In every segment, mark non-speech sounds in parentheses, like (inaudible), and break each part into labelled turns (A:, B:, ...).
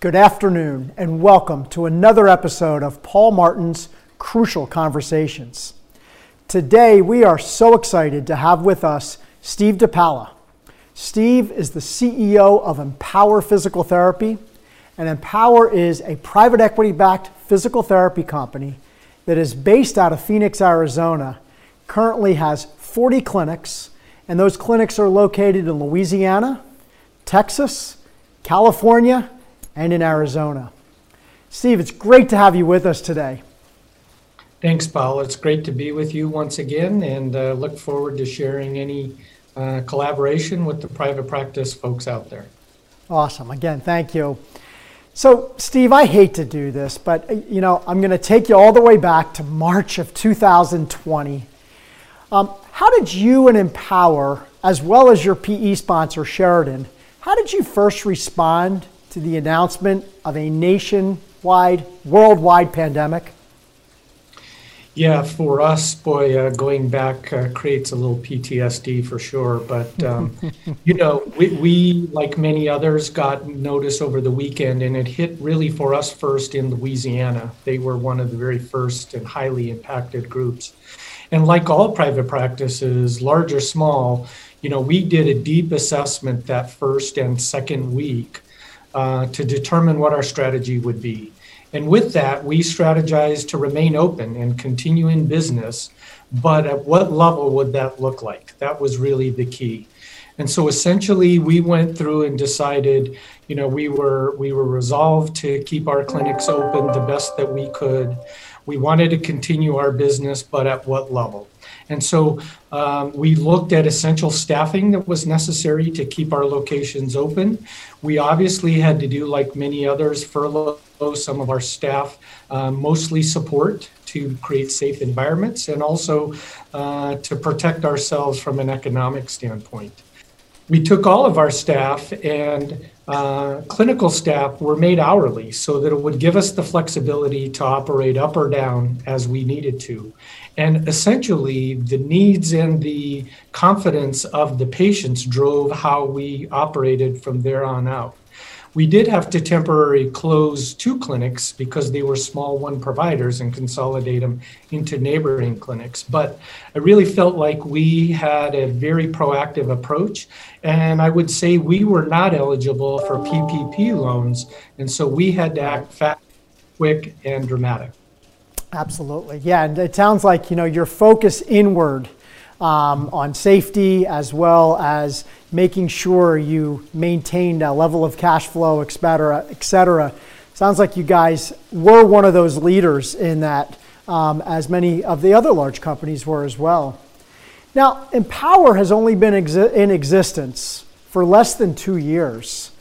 A: Good afternoon, and welcome to another episode of Paul Martin's Crucial Conversations. Today, we are so excited to have with us Steve DePala. Steve is the CEO of Empower Physical Therapy, and Empower is a private equity backed physical therapy company that is based out of Phoenix, Arizona, currently has 40 clinics, and those clinics are located in Louisiana, Texas, California, and in Arizona. Steve, it's great to have you with us today.
B: Thanks, Paul. It's great to be with you once again and uh, look forward to sharing any uh, collaboration with the private practice folks out there.
A: Awesome. Again, thank you. So, Steve, I hate to do this, but uh, you know, I'm going to take you all the way back to March of 2020. Um, how did you and Empower, as well as your PE sponsor Sheridan, how did you first respond to the announcement of a nationwide, worldwide pandemic?
B: Yeah, for us, boy, uh, going back uh, creates a little PTSD for sure. But, um, (laughs) you know, we, we, like many others, got notice over the weekend, and it hit really for us first in Louisiana. They were one of the very first and highly impacted groups. And like all private practices, large or small, you know, we did a deep assessment that first and second week uh, to determine what our strategy would be. And with that, we strategized to remain open and continue in business. But at what level would that look like? That was really the key. And so essentially we went through and decided, you know, we were we were resolved to keep our clinics open the best that we could. We wanted to continue our business, but at what level? And so um, we looked at essential staffing that was necessary to keep our locations open. We obviously had to do, like many others, furlough some of our staff, um, mostly support to create safe environments and also uh, to protect ourselves from an economic standpoint. We took all of our staff and uh, clinical staff were made hourly so that it would give us the flexibility to operate up or down as we needed to. And essentially, the needs and the confidence of the patients drove how we operated from there on out. We did have to temporarily close two clinics because they were small one providers and consolidate them into neighboring clinics. But I really felt like we had a very proactive approach. And I would say we were not eligible for PPP loans. And so we had to act fast, quick, and dramatic.
A: Absolutely. Yeah. And it sounds like, you know, your focus inward um, on safety as well as making sure you maintained a level of cash flow, et cetera, et cetera. Sounds like you guys were one of those leaders in that, um, as many of the other large companies were as well. Now, Empower has only been in existence for less than two years.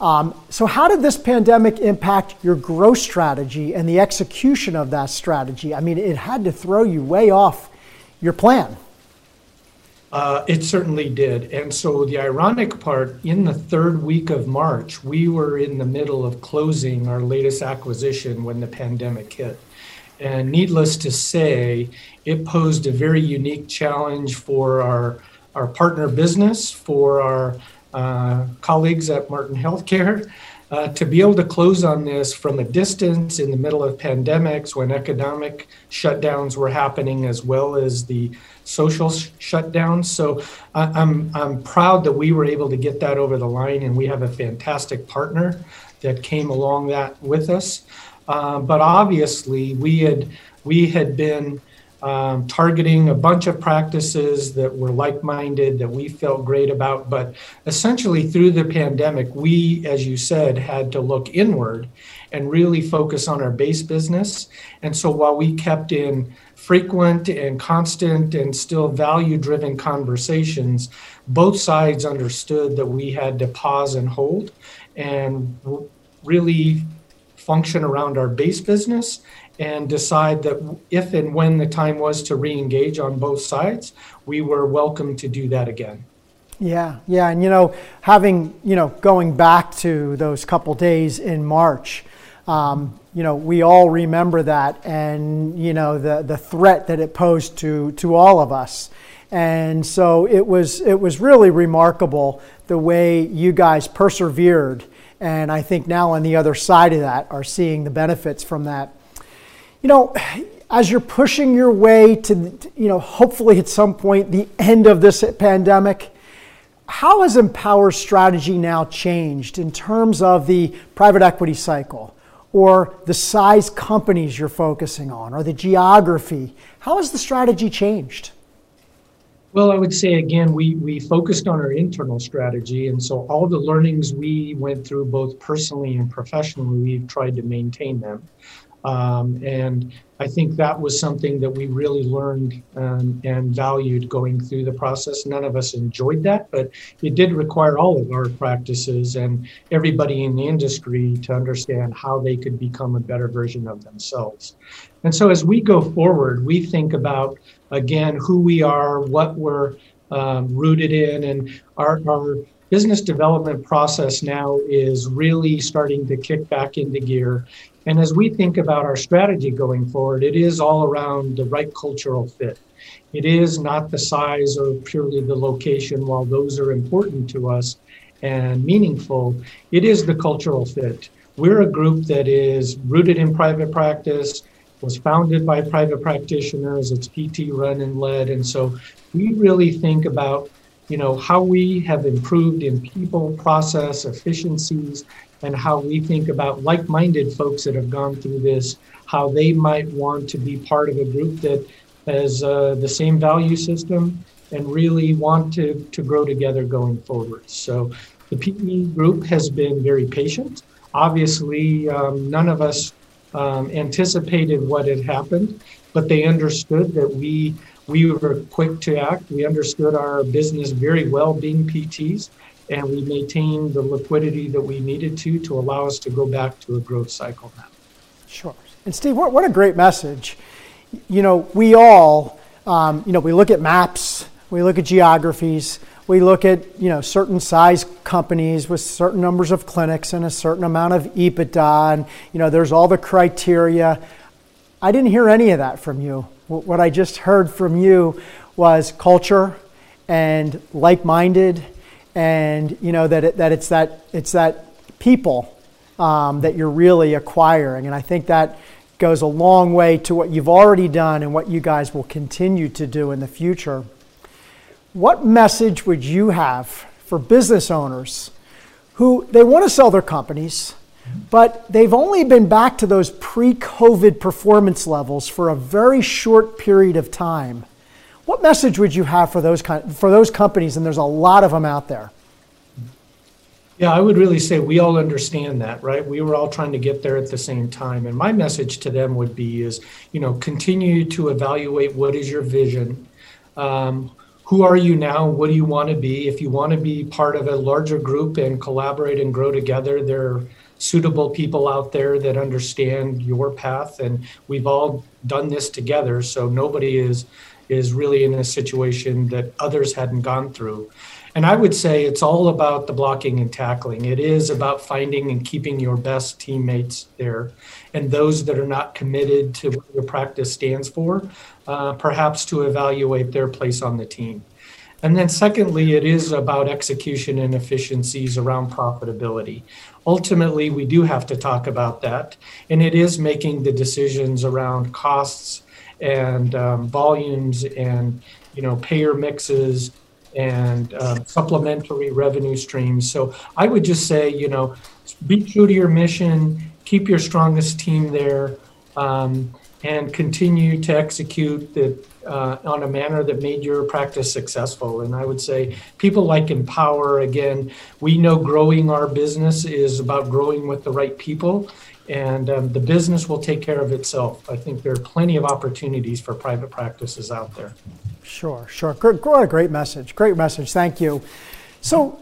A: Um, so, how did this pandemic impact your growth strategy and the execution of that strategy? I mean, it had to throw you way off your plan.
B: Uh, it certainly did. And so the ironic part, in the third week of March, we were in the middle of closing our latest acquisition when the pandemic hit. And needless to say, it posed a very unique challenge for our, our partner business, for our uh, colleagues at Martin Healthcare, uh, to be able to close on this from a distance in the middle of pandemics when economic shutdowns were happening as well as the social sh- shutdowns. So I'm, I'm proud that we were able to get that over the line, and we have a fantastic partner that came along that with us. Uh, but obviously, we had we had been um, targeting a bunch of practices that were like minded that we felt great about. But essentially, through the pandemic, we, as you said, had to look inward and really focus on our base business. And so while we kept in frequent and constant and still value driven conversations, both sides understood that we had to pause and hold and really function around our base business and decide that if and when the time was to re-engage on both sides, we were welcome to do that again.
A: Yeah, yeah, and you know, having you know, going back to those couple days in March, um, you know, we all remember that, and you know, the the threat that it posed to to all of us, and so it was it was really remarkable the way you guys persevered And I think now on the other side of that are seeing the benefits from that. You know, as you're pushing your way to, you know, hopefully at some point the end of this pandemic, how has Empower's strategy now changed in terms of the private equity cycle or the size companies you're focusing on or the geography? How has the strategy changed?
B: Well, I would say again, we, we focused on our internal strategy. And so all the learnings we went through, both personally and professionally, we've tried to maintain them. Um, and I think that was something that we really learned um, and valued going through the process. None of us enjoyed that, but it did require all of our practices and everybody in the industry to understand how they could become a better version of themselves. And so as we go forward, we think about, again, who we are, what we're um, rooted in, and our, our business development process now is really starting to kick back into gear and as we think about our strategy going forward, it is all around the right cultural fit. It is not the size or purely the location, while those are important to us and meaningful. It is the cultural fit. We're a group that is rooted in private practice, was founded by private practitioners, it's PT run and led. And so we really think about you know how we have improved in people process efficiencies and how we think about like minded folks that have gone through this, how they might want to be part of a group that has uh, the same value system and really want to, to grow together going forward. So the PE group has been very patient. Obviously, um, none of us um, anticipated what had happened, but they understood that we we were quick to act. We understood our business very well, being PTs, and we maintained the liquidity that we needed to to allow us to go back to a growth cycle now.
A: Sure. And Steve, what, what a great message. You know, we all, um, you know, we look at maps, we look at geographies, we look at, you know, certain size companies with certain numbers of clinics and a certain amount of EBITDA, and, you know, there's all the criteria. I didn't hear any of that from you. What I just heard from you was culture and like minded and you know that it, that it's that it's that people um, that you're really acquiring, and I think that goes a long way to what you've already done and what you guys will continue to do in the future. What message would you have for business owners who they want to sell their companies, but they've only been back to those pre-COVID performance levels for a very short period of time? What message would you have for those, kind, for those companies? And there's a lot of them out there.
B: Yeah, I would really say we all understand that, right? We were all trying to get there at the same time. And my message to them would be is, you know, continue to evaluate what is your vision. Um, who are you now? What do you want to be? If you want to be part of a larger group and collaborate and grow together, there are suitable people out there that understand your path. And we've all done this together. So nobody is is really in a situation that others hadn't gone through. And I would say it's all about the blocking and tackling. It is about finding and keeping your best teammates there. And those that are not committed to what your practice stands for, uh, perhaps to evaluate their place on the team. And then, secondly, it is about execution and efficiencies around profitability. Ultimately, we do have to talk about that. And it is making the decisions around costs and um, volumes and you know payer mixes and um, supplementary revenue streams. So I would just say, you know, be true to your mission, keep your strongest team there, um, and continue to execute the, uh, on a manner that made your practice successful. And I would say people like Empower, again, we know growing our business is about growing with the right people and um, the business will take care of itself. I think there are plenty of opportunities for private practices out there.
A: Sure, sure. What a great message. Great message. Thank you. So,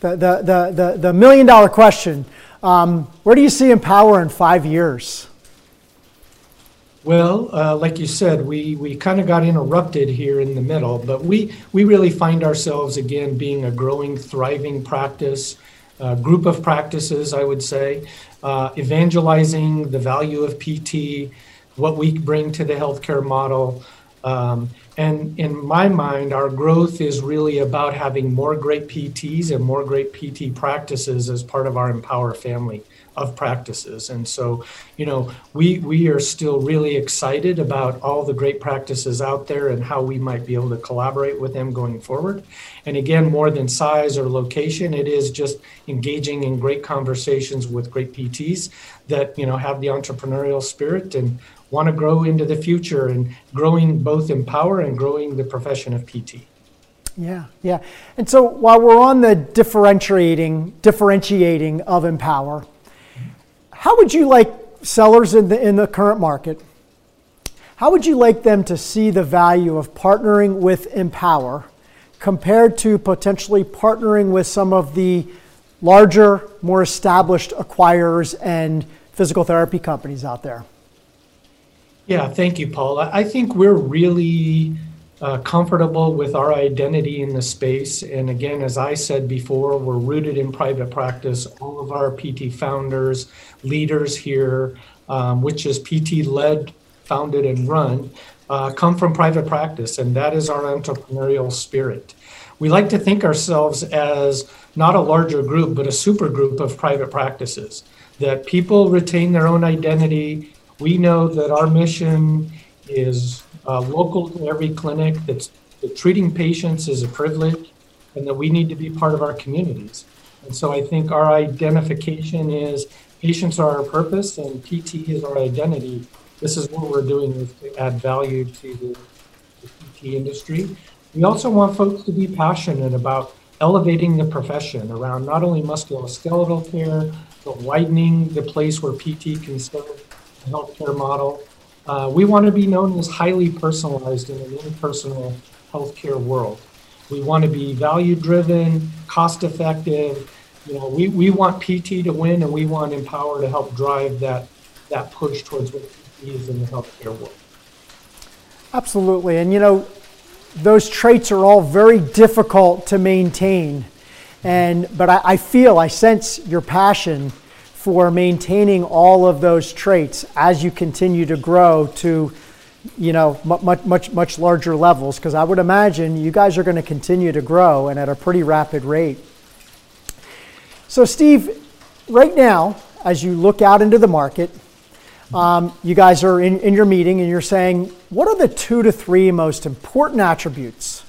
A: the, the, the, the, the million dollar question um, where do you see Empower in five years?
B: Well, uh, like you said, we, we kind of got interrupted here in the middle, but we, we really find ourselves again being a growing, thriving practice uh, group of practices, I would say, uh, evangelizing the value of PT, what we bring to the healthcare model, Um, and in my mind, our growth is really about having more great PTs and more great PT practices as part of our Empower family of practices. And so, you know, we we are still really excited about all the great practices out there and how we might be able to collaborate with them going forward. And again, more than size or location, it is just engaging in great conversations with great PTs that, you know, have the entrepreneurial spirit and want to grow into the future and growing both Empower and growing the profession of PT.
A: Yeah, yeah. And so while we're on the differentiating differentiating of Empower, how would you like sellers in the, in the current market? How would you like them to see the value of partnering with Empower compared to potentially partnering with some of the larger, more established acquirers and physical therapy companies out there?
B: Yeah, thank you, Paul. I think we're really uh, comfortable with our identity in the space. And again, as I said before, we're rooted in private practice. All of our PT founders, leaders here, um, which is PT led, founded, and run, uh, come from private practice, and that is our entrepreneurial spirit. We like to think ourselves as not a larger group, but a super group of private practices, that people retain their own identity. We know that our mission is uh, local to every clinic, that's, that treating patients is a privilege, and that we need to be part of our communities. And so I think our identification is patients are our purpose and PT is our identity. This is what we're doing is to add value to the, the PT industry. We also want folks to be passionate about elevating the profession around not only musculoskeletal care, but widening the place where PT can serve the healthcare model uh, we want to be known as highly personalized in an impersonal healthcare world. We want to be value driven, cost effective. You know, we, we want PT to win and we want Empower to help drive that, that push towards what PT is in the healthcare world.
A: Absolutely. And you know, those traits are all very difficult to maintain. And but I, I feel, I sense your passion for maintaining all of those traits as you continue to grow to you know much much much larger levels because I would imagine you guys are going to continue to grow and at a pretty rapid rate. So Steve, right now as you look out into the market, um, you guys are in, in your meeting and you're saying what are the two to three most important attributes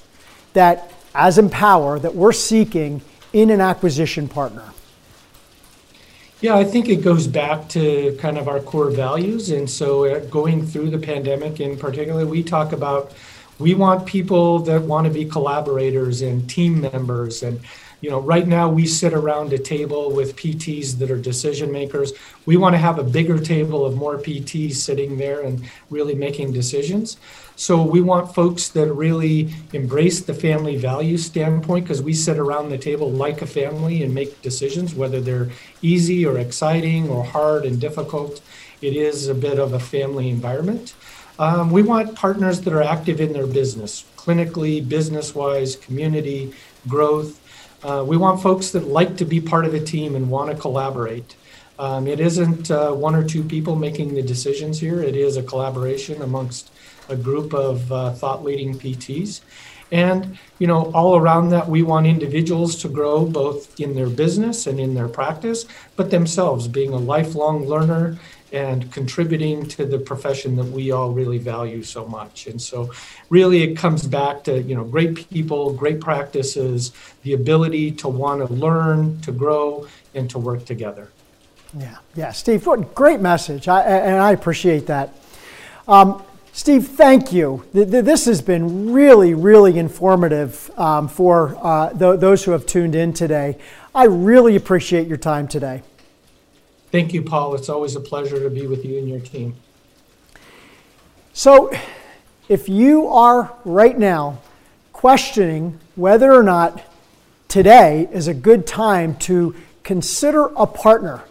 A: that as Empower that we're seeking in an acquisition partner?
B: Yeah, I think it goes back to kind of our core values. And so, uh, going through the pandemic in particular, we talk about we want people that want to be collaborators and team members and you know right now we sit around a table with pts that are decision makers we want to have a bigger table of more pts sitting there and really making decisions so we want folks that really embrace the family value standpoint because we sit around the table like a family and make decisions, whether they're easy or exciting or hard and difficult. It is a bit of a family environment. Um, we want partners that are active in their business, clinically, business wise, community, growth. Uh, we want folks that like to be part of a team and want to collaborate. Um, it isn't uh, one or two people making the decisions here, it is a collaboration amongst a group of uh, thought leading PTs. And, you know, all around that, we want individuals to grow both in their business and in their practice, but themselves being a lifelong learner and contributing to the profession that we all really value so much. And so, really, it comes back to, you know, great people, great practices, the ability to want to learn, to grow, and to work together.
A: Yeah, yeah, Steve, what great message, I, and I appreciate that. Um, Steve, thank you. This has been really, really informative um, for uh, th- those who have tuned in today. I really appreciate your time today.
B: Thank you, Paul. It's always a pleasure to be with you and your team.
A: So, if you are right now questioning whether or not today is a good time to consider a partner,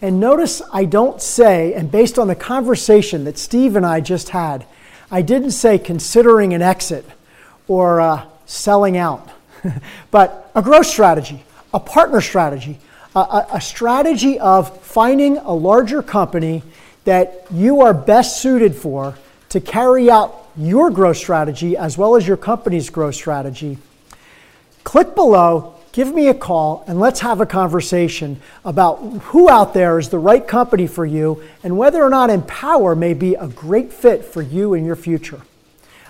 A: and notice I don't say, and based on the conversation that Steve and I just had, I didn't say considering an exit or uh, selling out, (laughs) but a growth strategy, a partner strategy, a, a, strategy of finding a larger company that you are best suited for to carry out your growth strategy as well as your company's growth strategy, click below, give me a call, and let's have a conversation about who out there is the right company for you and whether or not Empower may be a great fit for you in your future.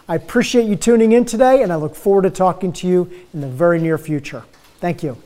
A: I appreciate you tuning in today, and I look forward to talking to you in the very near future. Thank you.